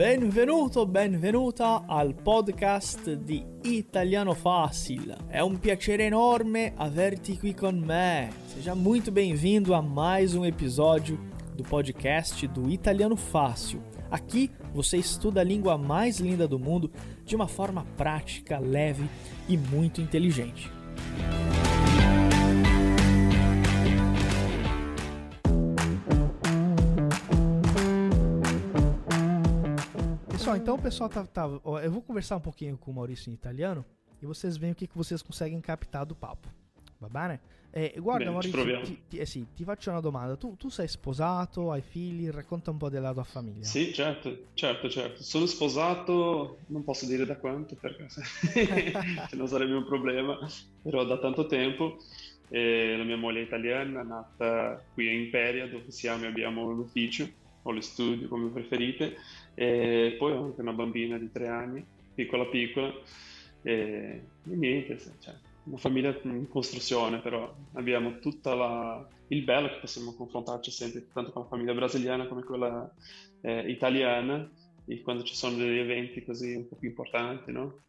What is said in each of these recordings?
Benvenuto, benvenuta al podcast di Italiano Fácil. É um piacere enorme averti qui con me. Seja muito bem-vindo a mais um episódio do podcast do Italiano Fácil. Aqui você estuda a língua mais linda do mundo de uma forma prática, leve e muito inteligente. Pessoal, então o pessoal tá, tá, Eu vou conversar um pouquinho com o Maurício em italiano e vocês veem o que, que vocês conseguem captar do papo. Va bene? Eh, guarda Bene, Maurizio, ti, ti, eh sì, ti faccio una domanda. Tu, tu, sei sposato, hai figli? Racconta un po' della tua famiglia. Sì, certo, certo, certo. Sono sposato, non posso dire da quanto perché se non sarebbe un problema, però da tanto tempo. E la mia moglie è italiana, nata qui a Imperia, dove siamo e abbiamo l'ufficio, o lo studio, come preferite. E poi ho anche una bambina di tre anni, piccola piccola. E, e niente, cioè, una famiglia in costruzione, però abbiamo tutto il bello che possiamo confrontarci sempre tanto con la famiglia brasiliana come quella eh, italiana quando ci sono degli eventi così un po' più importanti, no?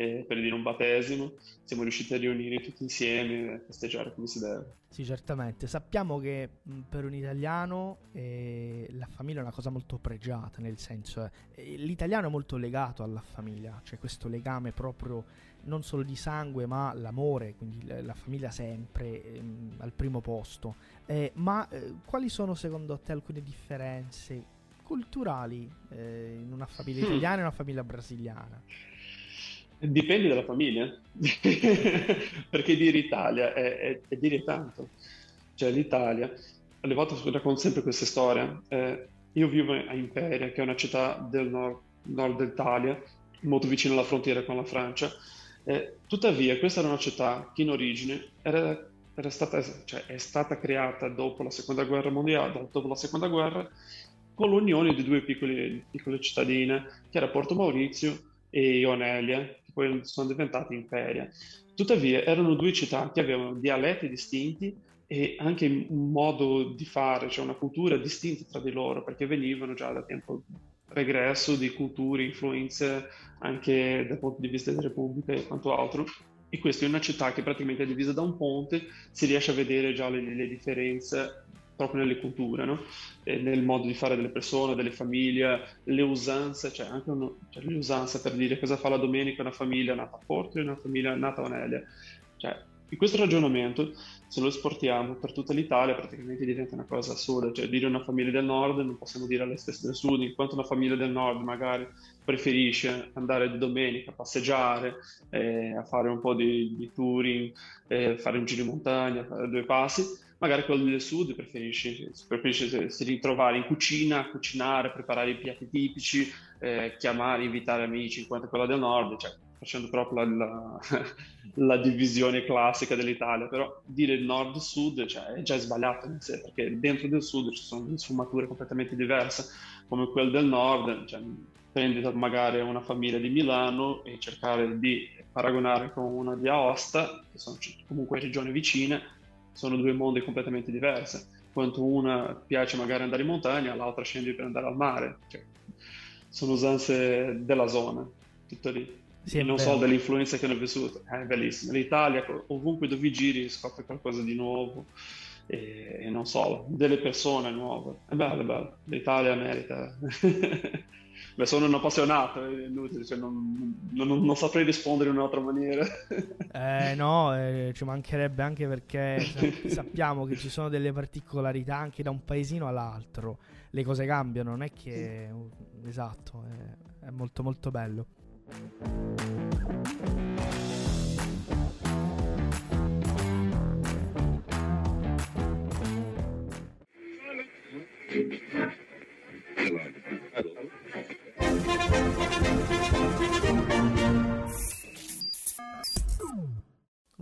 E per dire un battesimo, siamo riusciti a riunire tutti insieme e festeggiare come si deve. Sì, certamente. Sappiamo che per un italiano eh, la famiglia è una cosa molto pregiata, nel senso eh, l'italiano è molto legato alla famiglia, c'è cioè questo legame proprio non solo di sangue ma l'amore, quindi la famiglia sempre ehm, al primo posto. Eh, ma eh, quali sono secondo te alcune differenze culturali eh, in una famiglia italiana e una famiglia brasiliana? Dipende dalla famiglia, perché dire Italia è, è, è, dire tanto. Cioè l'Italia, alle volte racconto sempre questa storia, eh, io vivo a Imperia, che è una città del nord, nord d'Italia, molto vicino alla frontiera con la Francia, eh, tuttavia, questa era una città che in origine era, era stata, cioè, è stata creata dopo la seconda guerra mondiale, dopo la seconda guerra, con l'unione di due piccole, piccole cittadine, che era Porto Maurizio e Ionelia, poi sono diventate Imperia. Tuttavia, erano due città che avevano dialetti distinti e anche un modo di fare, cioè una cultura distinta tra di loro, perché venivano già da tempo regresso di culture, influenze anche dal punto di vista della Repubblica e quanto altro. E questa è una città che praticamente è divisa da un ponte, si riesce a vedere già le, le differenze proprio nelle culture, no? nel modo di fare delle persone, delle famiglie, le usanze, cioè anche uno, cioè le usanze per dire cosa fa la domenica una famiglia nata a Porto e una famiglia nata a Onelia. Cioè, in questo ragionamento, se lo esportiamo per tutta l'Italia, praticamente diventa una cosa assurda, cioè dire una famiglia del nord non possiamo dire alle stesse del sud, in quanto una famiglia del nord magari preferisce andare di domenica a passeggiare, eh, a fare un po' di, di touring, eh, fare un giro in montagna, fare due passi, magari quello del sud preferisce, preferisce ritrovare in cucina, cucinare, preparare i piatti tipici, eh, chiamare, invitare amici, quanto quella del nord, cioè facendo proprio la, la, la, divisione classica dell'Italia, però dire nord-sud cioè, è già sbagliato in sé, perché dentro del sud ci sono sfumature completamente diverse, come quelle del nord, cioè, prendi magari una famiglia di Milano e cercare di paragonare con una di Aosta, che sono comunque regioni vicine, sono due mondi completamente diversi. Quanto una piace magari andare in montagna, l'altra scende per andare al mare. Cioè, sono usanze della zona, tutto lì. Sì, non so dell'influenza che hanno vissuto, è bellissimo. L'Italia, ovunque dove giri, scopri qualcosa di nuovo e, non solo, delle persone nuove. È bello, è bello. L'Italia merita. Beh, sono un appassionato, è inutile, cioè non, non, non, saprei rispondere in un'altra maniera. Eh no, eh, ci mancherebbe anche perché sappiamo che ci sono delle particolarità anche da un paesino all'altro. Le cose cambiano, non è che... Esatto, è, è molto molto bello.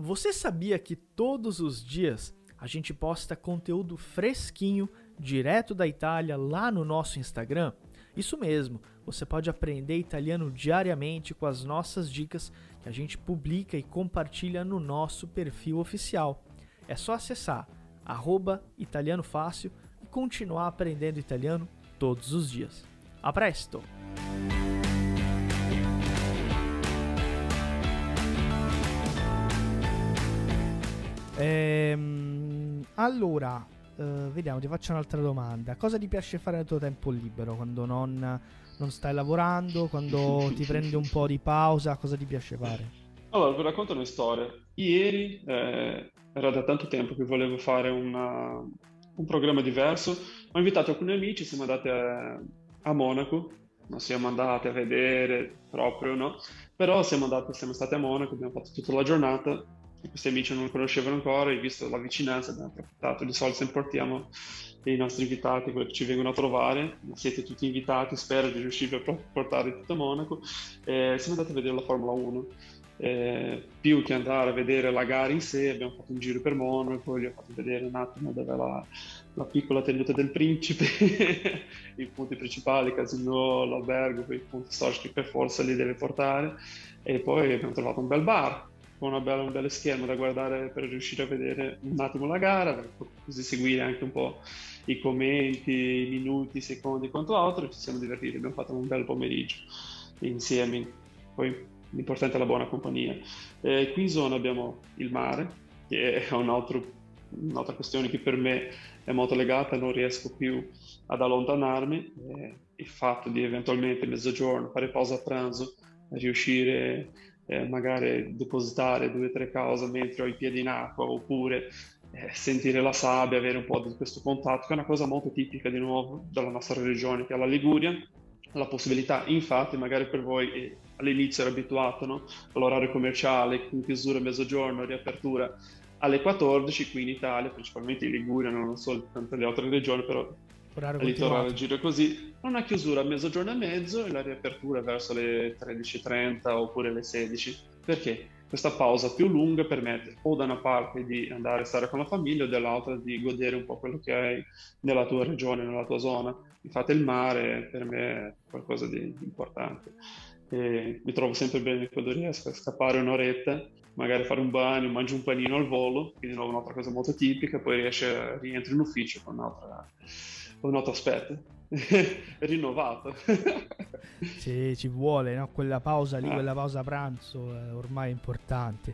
Você sabia que todos os dias a gente posta conteúdo fresquinho direto da Itália lá no nosso Instagram? Isso mesmo, você pode aprender italiano diariamente com as nossas dicas que a gente publica e compartilha no nosso perfil oficial. É só acessar arroba italiano fácil e continuar aprendendo italiano todos os dias. A presto! Ehm, allora, uh, vediamo, ti faccio un'altra domanda. Cosa ti piace fare nel tuo tempo libero quando non, non stai lavorando, quando ti prendi un po' di pausa? Cosa ti piace fare? Allora, vi racconto una storia. Ieri eh, era da tanto tempo che volevo fare una, un programma diverso. Ho invitato alcuni amici, siamo andati a, a Monaco, non siamo andati a vedere proprio, no? Però siamo, andati, siamo stati a Monaco, abbiamo fatto tutta la giornata questi amici non lo conoscevano ancora e visto la vicinanza abbiamo approfittato. Di solito sempre portiamo i nostri invitati, quelli che ci vengono a trovare. Siete tutti invitati, spero di riuscire a portare tutto a Monaco. Eh, siamo andati a vedere la Formula 1. Eh, più che andare a vedere la gara in sé, abbiamo fatto un giro per Monaco, gli ho fatto vedere un attimo dove la, la piccola tenuta del principe, i punti principali, Casino, l'albergo, quei punti storici che per forza li deve portare. E poi abbiamo trovato un bel bar con una bella, un bello schermo da guardare per riuscire a vedere un attimo la gara, così seguire anche un po' i commenti, i minuti, i secondi quanto altro. Ci siamo divertiti, abbiamo fatto un bel pomeriggio insieme. Poi l'importante è la buona compagnia. Eh, qui in zona abbiamo il mare, che è un altro, un'altra questione che per me è molto legata, non riesco più ad allontanarmi. Eh, il fatto di eventualmente mezzogiorno fare pausa a pranzo, riuscire eh, magari depositare due o tre cose mentre ho i piedi in acqua oppure eh, sentire la sabbia, avere un po' di questo contatto, che è una cosa molto tipica di nuovo della nostra regione, che è la Liguria. La possibilità, infatti, magari per voi eh, all'inizio ero abituato no? all'orario commerciale, in chiusura a mezzogiorno, riapertura alle 14, qui in Italia, principalmente in Liguria, non so tante le altre regioni, però Orario litorale giro così, una chiusura a mezzogiorno e mezzo e la riapertura verso le 13.30 oppure le 16. Perché? Questa pausa più lunga permette o da una parte di andare a stare con la famiglia o dall'altra di godere un po' quello che hai nella tua regione, nella tua zona. Infatti il mare per me è qualcosa di importante. E mi trovo sempre bene quando riesco a scappare un'oretta, magari fare un bagno, mangio un panino al volo, che di nuovo un'altra cosa molto tipica, poi riesce, rientri in ufficio con un'altra un altro aspetto rinnovato. Sì, ci vuole no? quella pausa lì, ah. quella pausa pranzo è ormai importante.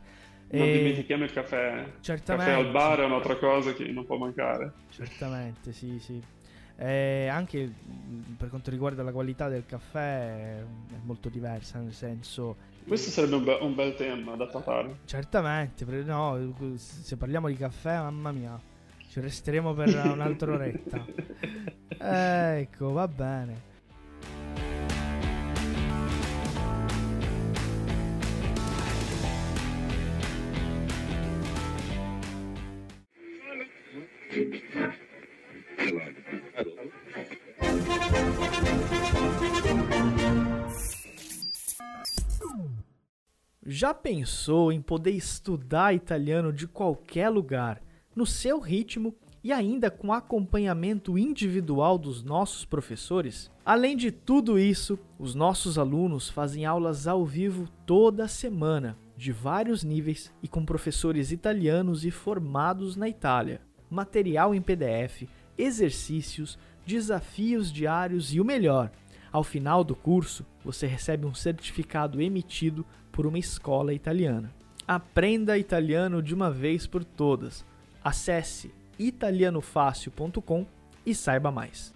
Non e... dimentichiamo il caffè. Certamente il caffè al bar è un'altra cosa che non può mancare. Certamente sì sì. E anche per quanto riguarda la qualità del caffè è molto diversa nel senso questo sarebbe un, be- un bel tema da trattare. Certamente no, se parliamo di caffè mamma mia ci resteremo per un'altra oretta. ecco, va bene. Já pensou em poder estudar italiano de qualquer lugar? No seu ritmo e ainda com acompanhamento individual dos nossos professores? Além de tudo isso, os nossos alunos fazem aulas ao vivo toda semana, de vários níveis e com professores italianos e formados na Itália. Material em PDF, exercícios, desafios diários e o melhor, ao final do curso, você recebe um certificado emitido por uma escola italiana. Aprenda italiano de uma vez por todas Acesse italianofácil.com e saiba mais.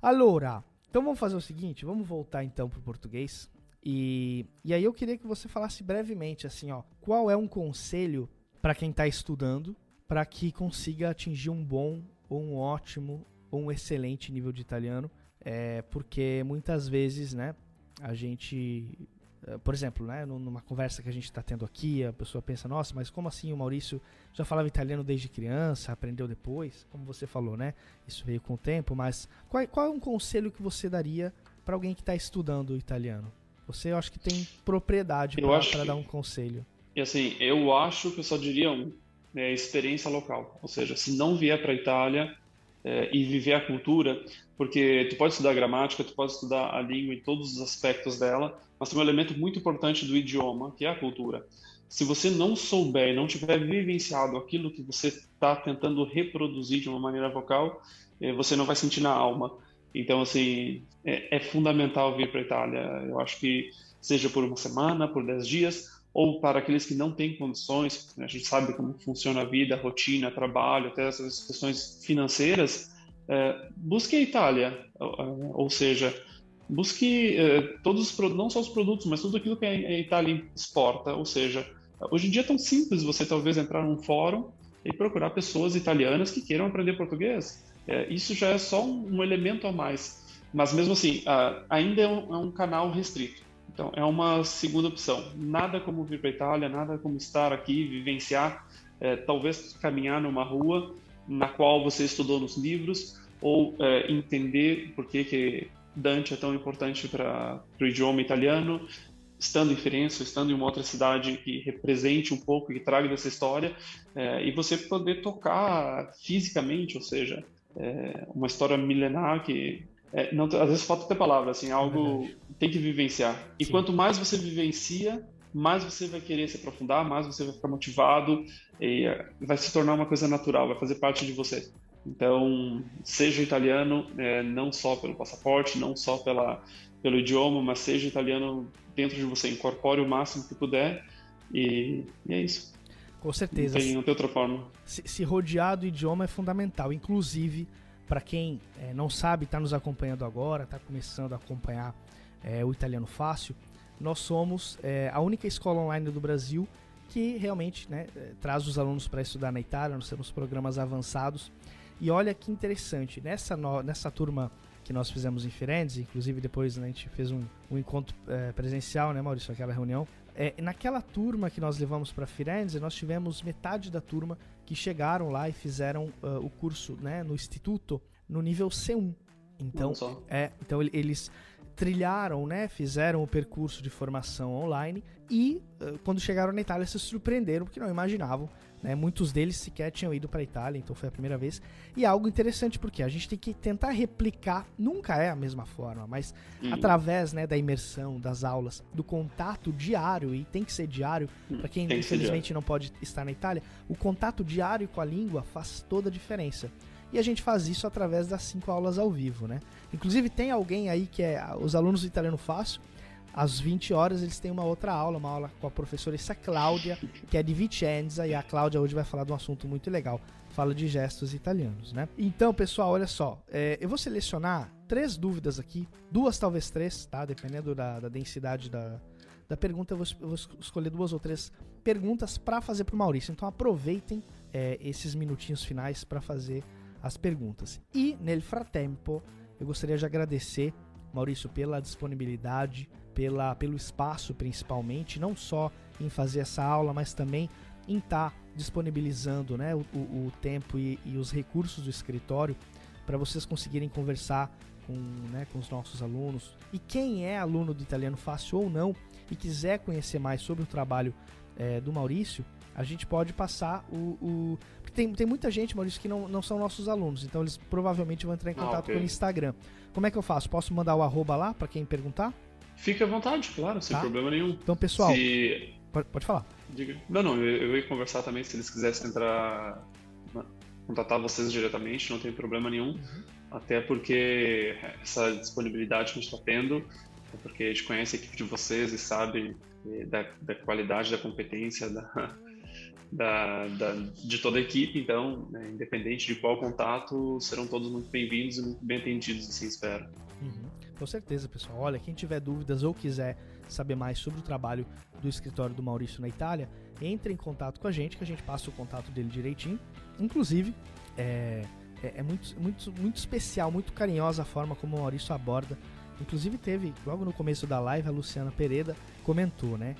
Allora, então vamos fazer o seguinte, vamos voltar então para o português. E, e aí eu queria que você falasse brevemente assim, ó, qual é um conselho para quem está estudando para que consiga atingir um bom ou um ótimo ou um excelente nível de italiano, é, porque muitas vezes, né, a gente por exemplo, né, numa conversa que a gente está tendo aqui, a pessoa pensa, nossa, mas como assim o Maurício já falava italiano desde criança, aprendeu depois? Como você falou, né? Isso veio com o tempo, mas qual, qual é um conselho que você daria para alguém que está estudando italiano? Você, eu acho que tem propriedade para dar um conselho. E assim, eu acho que eu só diria um, né, experiência local. Ou seja, se não vier para a Itália, é, e viver a cultura, porque tu pode estudar gramática, tu pode estudar a língua em todos os aspectos dela, mas tem um elemento muito importante do idioma, que é a cultura. Se você não souber e não tiver vivenciado aquilo que você está tentando reproduzir de uma maneira vocal, é, você não vai sentir na alma. Então, assim, é, é fundamental vir para a Itália. Eu acho que seja por uma semana, por dez dias, ou para aqueles que não têm condições, né, a gente sabe como funciona a vida, a rotina, trabalho, até essas questões financeiras, é, busque a Itália, ou seja, busque é, todos os não só os produtos, mas tudo aquilo que a Itália exporta, ou seja, hoje em dia é tão simples você talvez entrar num fórum e procurar pessoas italianas que queiram aprender português. É, isso já é só um, um, elemento a mais, mas mesmo assim, ainda é um, é um canal restrito. Então, é uma segunda opção. Nada como vir para a Itália, nada como estar aqui, vivenciar, é, talvez caminhar numa rua na qual você estudou nos livros, ou é, entender por que, que Dante é tão importante para o idioma italiano, estando em Firenze, estando em uma outra cidade que represente um pouco, que traga dessa história, é, e você poder tocar fisicamente, ou seja, uma história milenar que é, não, às vezes falta até palavra, assim, algo é tem que vivenciar. E Sim. quanto mais você vivencia, mais você vai querer se aprofundar, mais você vai ficar motivado e é, vai se tornar uma coisa natural, vai fazer parte de você. Então, seja italiano, é, não só pelo passaporte, não só pela, pelo idioma, mas seja italiano dentro de você, incorpore o máximo que puder e, e é isso. Com certeza. Não tem, não tem outra forma. Se, se rodear do idioma é fundamental, inclusive para quem é, não sabe, está nos acompanhando agora, está começando a acompanhar é, o Italiano Fácil, nós somos é, a única escola online do Brasil que realmente né, é, traz os alunos para estudar na Itália, nós temos programas avançados. E olha que interessante, nessa, no, nessa turma que nós fizemos em Firenze, inclusive depois né, a gente fez um, um encontro é, presencial, né, Maurício, aquela reunião. É, naquela turma que nós levamos para Firenze, nós tivemos metade da turma que chegaram lá e fizeram uh, o curso né, no instituto no nível C1. Então, é, então eles trilharam, né, fizeram o percurso de formação online e uh, quando chegaram na Itália se surpreenderam porque não imaginavam né? Muitos deles sequer tinham ido para a Itália, então foi a primeira vez. E é algo interessante porque a gente tem que tentar replicar, nunca é a mesma forma, mas uhum. através né, da imersão, das aulas, do contato diário, e tem que ser diário, uhum. para quem infelizmente não pode estar na Itália, o contato diário com a língua faz toda a diferença. E a gente faz isso através das cinco aulas ao vivo, né? Inclusive tem alguém aí que é os alunos do Italiano Fácil, às 20 horas eles têm uma outra aula, uma aula com a professora Issa Cláudia, que é de Vicenza, e a Cláudia hoje vai falar de um assunto muito legal. Fala de gestos italianos, né? Então, pessoal, olha só. É, eu vou selecionar três dúvidas aqui, duas, talvez três, tá? Dependendo da, da densidade da, da pergunta, eu vou, eu vou, escolher duas ou três perguntas para fazer para o Maurício. Então, aproveitem é, esses minutinhos finais para fazer as perguntas. E, nel frattempo, eu gostaria de agradecer, Maurício, pela disponibilidade, pela, pelo espaço principalmente, não só em fazer essa aula, mas também em estar tá disponibilizando né, o, o, tempo e, e, os recursos do escritório para vocês conseguirem conversar com, né, com os nossos alunos. E quem é aluno do Italiano Fácil ou não e quiser conhecer mais sobre o trabalho é, do Maurício, a gente pode passar o. o... Tem, tem muita gente, Maurício, que não, não são nossos alunos, então eles provavelmente vão entrar em ah, contato ah, okay. com o Instagram. Como é que eu faço? Posso mandar o arroba lá para quem perguntar? Fique à vontade, claro, sem tá. problema nenhum. Então, pessoal, se... pode, pode falar. Diga. Não, não, eu, eu ia conversar também se eles quisessem entrar, contatar vocês diretamente, não tem problema nenhum. Uhum. Até porque essa disponibilidade que a gente está tendo é porque a gente conhece a equipe de vocês e sabe eh, da, da qualidade, da competência, da, da, da, de toda a equipe, então, né, independente de qual contato, serão todos muito bem-vindos e muito bem atendidos, assim espero. Uhum. Com certeza, pessoal. Olha, quem tiver dúvidas ou quiser saber mais sobre o trabalho do escritório do Maurício na Itália, entre em contato com a gente, que a gente passa o contato dele direitinho. Inclusive, é, é, é muito, muito, muito especial, muito carinhosa a forma como o Maurício aborda. Inclusive teve, logo no começo da live, a Luciana Pereira comentou, né?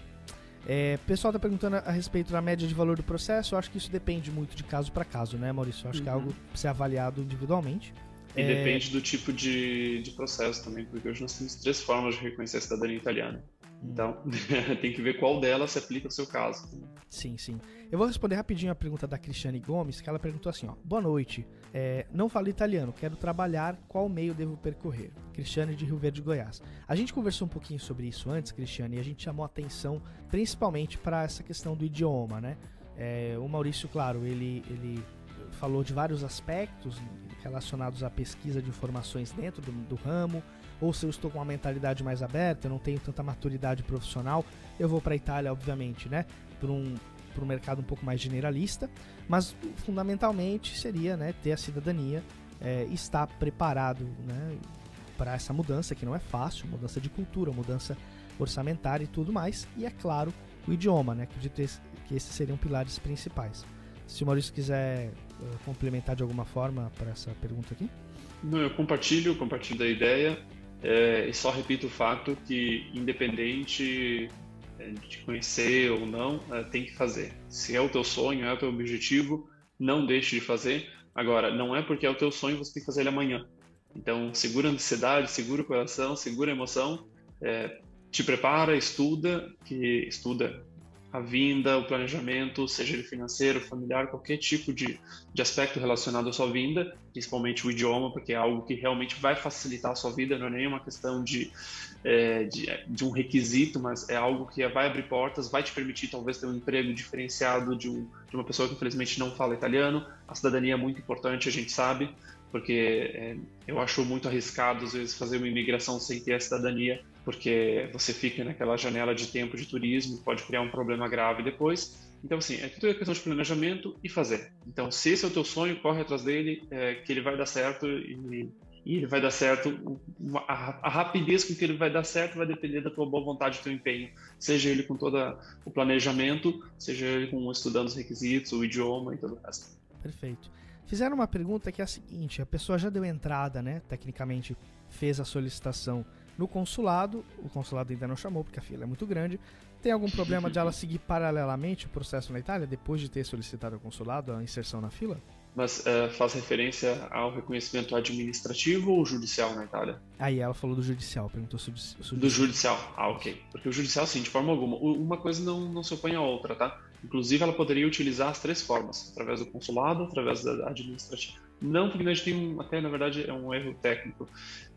É, o pessoal está perguntando a respeito da média de valor do processo. Eu acho que isso depende muito de caso para caso, né, Maurício? Eu acho uhum. que é uhum. algo para ser avaliado individualmente. E é... depende do tipo de, de processo também, porque hoje nós temos três formas de reconhecer a cidadania italiana. Hum. Então, tem que ver qual delas se aplica ao seu caso. Sim, sim. Eu vou responder rapidinho a pergunta da Cristiane Gomes, que ela perguntou assim, ó. Boa noite. É, não falo italiano, quero trabalhar, qual meio devo percorrer? Cristiane de Rio Verde, Goiás. A gente conversou um pouquinho sobre isso antes, Cristiane, e a gente chamou atenção principalmente para essa questão do idioma, né? É, o Maurício, claro, ele, ele falou de vários aspectos relacionados à pesquisa de informações dentro do, do ramo, ou se eu estou com uma mentalidade mais aberta, eu não tenho tanta maturidade profissional, eu vou para a Itália, obviamente, né? Um, por um mercado um pouco mais generalista, mas fundamentalmente seria né, ter a cidadania é, estar preparado né, para essa mudança, que não é fácil, mudança de cultura, mudança orçamentária e tudo mais, e é claro, o idioma, né? Acredito que esses seriam pilares principais. Se o Maurício quiser uh, complementar de alguma forma para essa pergunta aqui. Não, eu compartilho, compartilho da ideia. É, e só repito o fato que, independente é, de conhecer ou não, é, tem que fazer. Se é o teu sonho, é o teu objetivo, não deixe de fazer. Agora, não é porque é o teu sonho você tem que fazer ele amanhã. Então, segura a ansiedade, segura o coração, segura a emoção, é, te prepara, estuda, que estuda a vinda, o planejamento, seja ele financeiro, familiar, qualquer tipo de, de aspecto relacionado à sua vinda, principalmente o idioma, porque é algo que realmente vai facilitar a sua vida, não é nem uma questão de, é, de, de, um requisito, mas é algo que vai abrir portas, vai te permitir talvez ter um emprego diferenciado de, um, de uma pessoa que infelizmente não fala italiano. A cidadania é muito importante, a gente sabe, porque é, eu acho muito arriscado às vezes fazer uma imigração sem ter a cidadania, porque você fica naquela janela de tempo de turismo, pode criar um problema grave depois. Então, assim, é tudo questão de planejamento e fazer. Então, se esse é o teu sonho, corre atrás dele, é, que ele vai dar certo e, e ele vai dar certo. A, a, rapidez com que ele vai dar certo vai depender da tua boa vontade, do teu empenho. Seja ele com todo o planejamento, seja ele com estudando os requisitos, o idioma e todo o resto. Perfeito. Fizeram uma pergunta que é a seguinte: a pessoa já deu entrada, né? Tecnicamente fez a solicitação no consulado, o consulado ainda não chamou porque a fila é muito grande. Tem algum problema de ela seguir paralelamente o processo na Itália depois de ter solicitado ao consulado a inserção na fila? Mas uh, faz referência ao reconhecimento administrativo ou judicial na Itália? Aí ela falou do judicial, perguntou sobre, sobre do judicial. Ah, ok. Porque o judicial, sim, de forma alguma. Uma coisa não, não se opõe à outra, tá? Inclusive, ela poderia utilizar as três formas: através do consulado, através da administrativa. Não, porque a gente tem um, até na verdade é um erro técnico,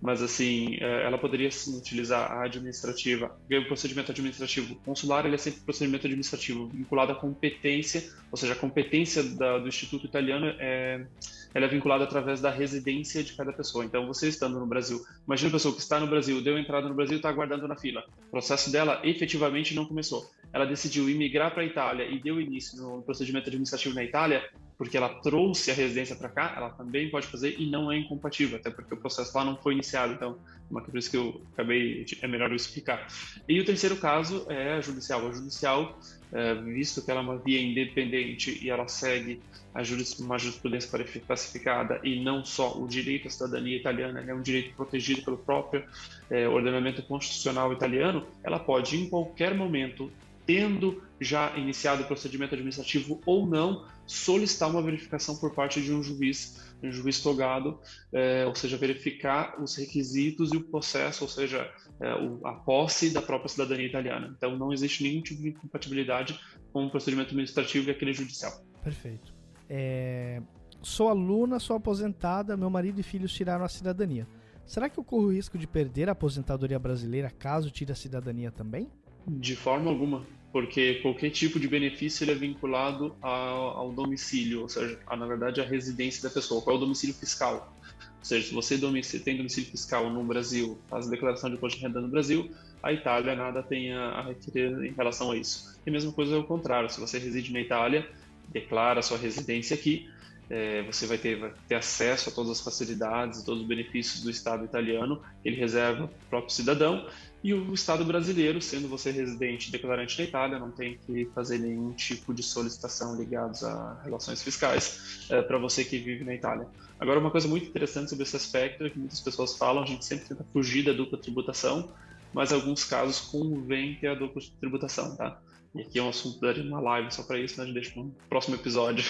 mas assim, é, ela poderia sim utilizar a administrativa. O procedimento administrativo consular ele é sempre procedimento administrativo vinculado à competência, ou seja, a competência da, do Instituto Italiano é, ela é vinculada através da residência de cada pessoa. Então, você estando no Brasil, imagina a pessoa que está no Brasil, deu entrada no Brasil e está aguardando na fila. O processo dela efetivamente não começou. Ela decidiu imigrar para a Itália e deu início no procedimento administrativo na Itália porque ela trouxe a residência para cá, ela também pode fazer e não é incompatível, até porque o processo lá não foi iniciado. Então, uma por isso que eu acabei, é melhor eu explicar. E o terceiro caso é a judicial. A judicial, é, visto que ela é uma via independente e ela segue a uma jurisprudência classificada e não só o direito à cidadania italiana, é um direito protegido pelo próprio é, ordenamento constitucional italiano, ela pode em qualquer momento tendo já iniciado o procedimento administrativo ou não, solicitar uma verificação por parte de um juiz, um juiz togado, é, ou seja, verificar os requisitos e o processo, ou seja, é, o, a posse da própria cidadania italiana. Então, não existe nenhum tipo de incompatibilidade com o procedimento administrativo e aquele judicial. Perfeito. É... Sou aluna, sou aposentada, meu marido e filhos tiraram a cidadania. Será que eu corro o risco de perder a aposentadoria brasileira caso tire a cidadania também? De forma alguma, porque qualquer tipo de benefício ele é vinculado ao, ao domicílio, ou seja, a, na verdade a residência da pessoa. Qual é o domicílio fiscal? Ou seja, se você domicílio, tem domicílio fiscal no Brasil, faz declaração de imposto de renda no Brasil, a Itália nada tem a, a requerer em relação a isso. E a mesma coisa é o contrário, se você reside na Itália, declara sua residência aqui, é, você vai ter, vai ter acesso a todas as facilidades, todos os benefícios do Estado italiano, ele reserva o próprio cidadão, e o Estado brasileiro, sendo você residente declarante da Itália, não tem que fazer nenhum tipo de solicitação ligados a relações fiscais é, para você que vive na Itália. Agora, uma coisa muito interessante sobre esse aspecto é que muitas pessoas falam, a gente sempre tenta fugir da dupla tributação, mas em alguns casos convém ter a dupla tributação, tá? E aqui é um assunto de uma live só para isso, mas a deixa para um próximo episódio.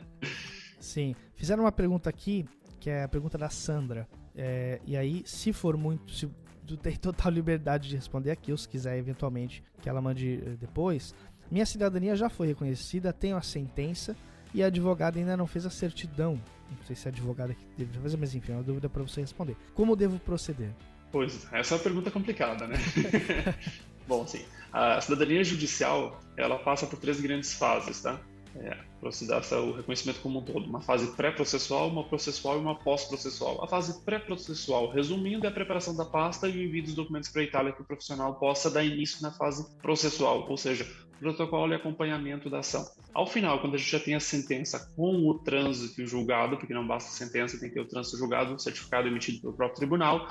Sim. Fizeram uma pergunta aqui, que é a pergunta da Sandra. É, e aí, se for muito. Se tu tem total liberdade de responder aqui, se quiser eventualmente que ela mande eh, depois. Minha cidadania já foi reconhecida, tenho a sentença e a advogada ainda não fez a certidão. Não sei se a advogada que deve fazer, mas enfim, é uma dúvida para você responder. Como devo proceder? Pois, essa é uma pergunta complicada, né? Bom, assim, a cidadania judicial, ela passa por três grandes fases, tá? É, dar o reconhecimento como um todo. Uma fase pré-processual, uma processual e uma pós-processual. A fase pré-processual, resumindo, é a preparação da pasta e o envio dos documentos para a Itália que o profissional possa dar início na fase processual, ou seja, protocolo e acompanhamento da ação. Ao final, quando a gente já tem a sentença com o trânsito julgado, porque não basta a sentença, tem que ter o trânsito julgado, o certificado emitido pelo próprio tribunal,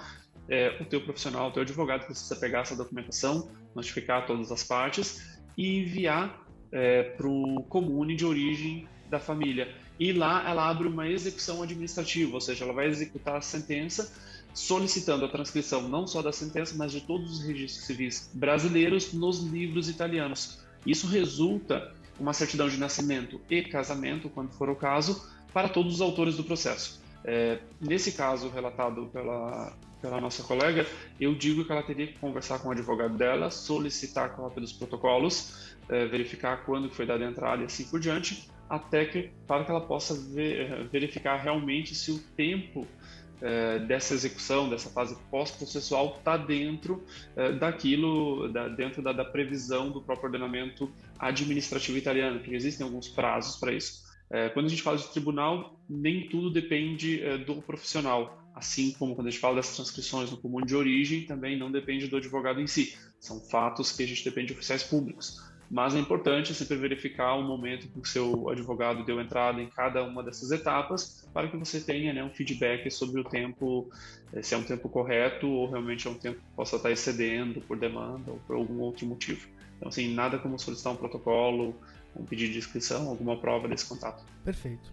é, o teu profissional, o teu advogado precisa pegar essa documentação, notificar todas as partes e enviar é, para o comune de origem da família. E lá ela abre uma execução administrativa, ou seja, ela vai executar a sentença solicitando a transcrição não só da sentença, mas de todos os registros civis brasileiros nos livros italianos. Isso resulta uma certidão de nascimento e casamento, quando for o caso, para todos os autores do processo. É, nesse caso relatado pela, pela nossa colega, eu digo que ela teria que conversar com o advogado dela, solicitar cópia dos protocolos, é, verificar quando foi dada a entrada e assim por diante, até que para que ela possa ver, é, verificar realmente se o tempo é, dessa execução, dessa fase pós-processual, está dentro daquilo, da, dentro da, da, previsão do próprio ordenamento administrativo italiano, que existem alguns prazos para isso. Quando a gente fala de tribunal, nem tudo depende do profissional, assim como quando a gente fala das transcrições no comum de origem, também não depende do advogado em si. São fatos que a gente depende de oficiais públicos. Mas é importante sempre verificar o momento que o seu advogado deu entrada em cada uma dessas etapas para que você tenha né, um feedback sobre o tempo, eh, se é um tempo correto ou realmente é um tempo que possa estar excedendo por demanda ou por algum outro motivo. Então, assim, nada como solicitar um protocolo, um pedido de inscrição, alguma prova desse contato. Perfeito.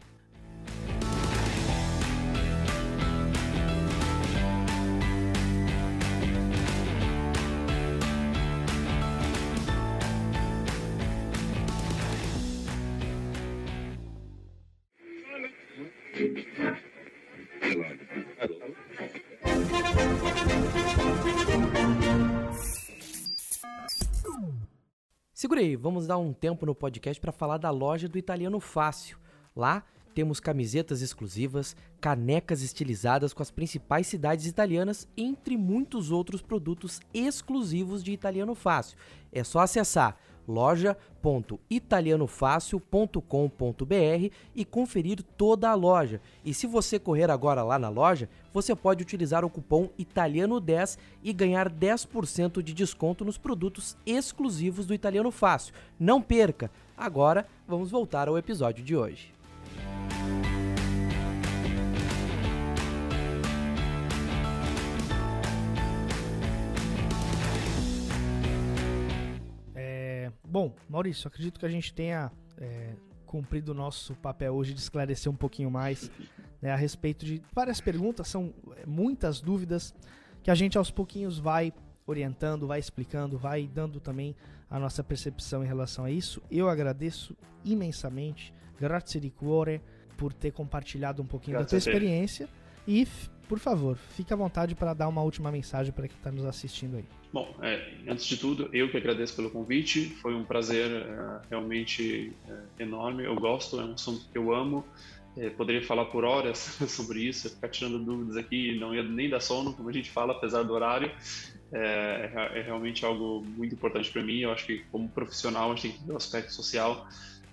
Segura aí, vamos dar um tempo no podcast para falar da loja do Italiano Fácil. Lá temos camisetas exclusivas, canecas estilizadas com as principais cidades italianas, entre muitos outros produtos exclusivos de Italiano Fácil. É só acessar loja.italianofácil.com.br e conferir toda a loja. E se você correr agora lá na loja, você pode utilizar o cupom Italiano10 e ganhar 10% de desconto nos produtos exclusivos do Italiano Fácil. Não perca! Agora vamos voltar ao episódio de hoje. Bom, Maurício, acredito que a gente tenha é, cumprido o nosso papel hoje de esclarecer um pouquinho mais né, a respeito de várias perguntas, são é, muitas dúvidas que a gente aos pouquinhos vai orientando, vai explicando, vai dando também a nossa percepção em relação a isso. Eu agradeço imensamente, grazie di cuore, por ter compartilhado um pouquinho Graças da tua experiência. E, por favor, fique à vontade para dar uma última mensagem para quem está nos assistindo aí. Bom, é, antes de tudo, eu que agradeço pelo convite. Foi um prazer é, realmente é, enorme. Eu gosto, é um assunto que eu amo. É, poderia falar por horas sobre isso, ficar tirando dúvidas aqui, não ia nem dar sono, como a gente fala, apesar do horário. É, é, é realmente algo muito importante para mim. Eu acho que, como profissional, a gente tem que ver o aspecto social.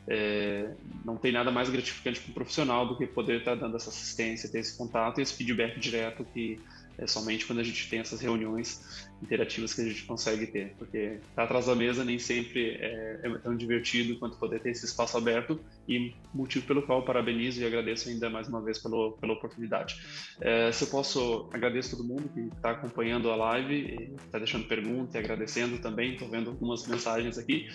É, não tem nada mais gratificante para um profissional do que poder estar dando essa assistência, ter esse contato e esse feedback direto que é somente quando a gente tem essas reuniões interativas que a gente consegue ter, porque estar tá atrás da mesa nem sempre é, é, tão divertido quanto poder ter esse espaço aberto e motivo pelo qual parabenizo e agradeço ainda mais uma vez pelo, pela oportunidade. É, se eu posso, agradeço todo mundo que está acompanhando a live, está deixando pergunta e agradecendo também, estou vendo algumas mensagens aqui.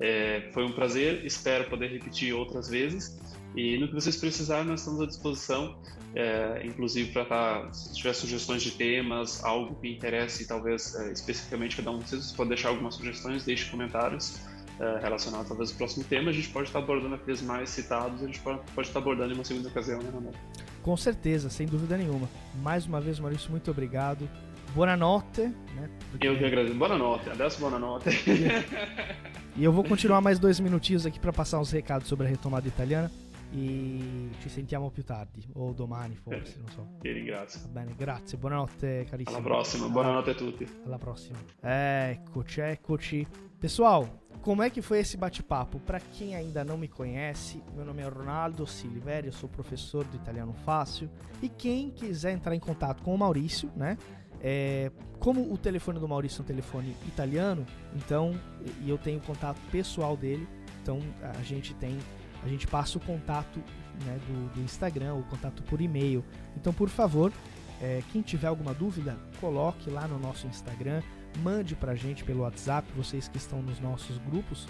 É, foi um prazer, espero poder repetir outras vezes. E no que vocês precisarem, nós estamos à disposição, é, inclusive para tá, se tiver sugestões de temas, algo que interesse talvez é, especificamente cada um de vocês, pode deixar algumas sugestões, deixe comentários é, relacionados talvez ao próximo tema. A gente pode estar abordando aqueles mais citados, a gente pode, pode estar abordando em uma segunda ocasião, né, Ronaldo? Com certeza, sem dúvida nenhuma. Mais uma vez, Maurício, muito obrigado. buonanotte. Né? Porque... Eu que agradeço. Buonanotte, adesso buonanotte. e eu vou continuar mais dois minutinhos aqui para passar uns recados sobre a retomada italiana. E ci sentiamo più tardi, o domani forse, non so. Ti ringrazio. Va bene, grazie, buonanotte carissimo. Alla prossima, buonanotte a tutti. Alla prossima. Eccoci, eccoci. Pessoal, como é que foi esse bate-papo? Para quem ainda não me conhece, meu nome é Ronaldo Siliveri, eu sou professor do Italiano Fácil. E quem quiser entrar em contato com o Maurício, né? É, como o telefone do Maurício é um telefone italiano, então, e eu tenho contato pessoal dele, então a gente tem a gente passa o contato né, do, do, Instagram, o contato por e-mail. Então, por favor, é, quem tiver alguma dúvida, coloque lá no nosso Instagram, mande pra gente pelo WhatsApp, vocês que estão nos nossos grupos,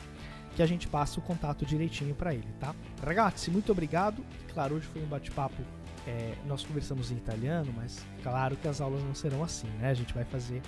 que a gente passa o contato direitinho para ele, tá? Ragazzi, muito obrigado. Claro, hoje foi um bate-papo. É, nós conversamos em italiano, mas claro que as aulas não serão assim, né? A gente vai fazer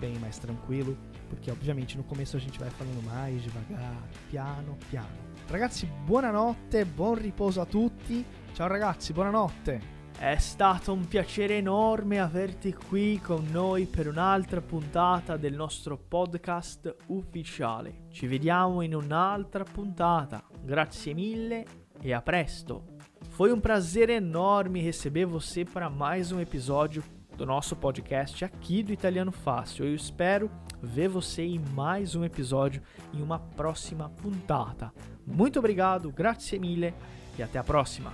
bem mais tranquilo, porque obviamente no começo a gente vai falando mais devagar, piano, piano. Ragazzi, buonanotte, buon riposo a tutti. Ciao ragazzi, buonanotte. È stato un piacere enorme averti qui con noi per un'altra puntata del nostro podcast ufficiale. Ci vediamo in un'altra puntata. Grazie mille e a presto. Foi um prazer enorme receber você para mais um episódio do nosso podcast aqui do Italiano Fácil. Eu espero ver você em mais um episódio em uma próxima puntata. Muito obrigado, grazie mille e até a próxima.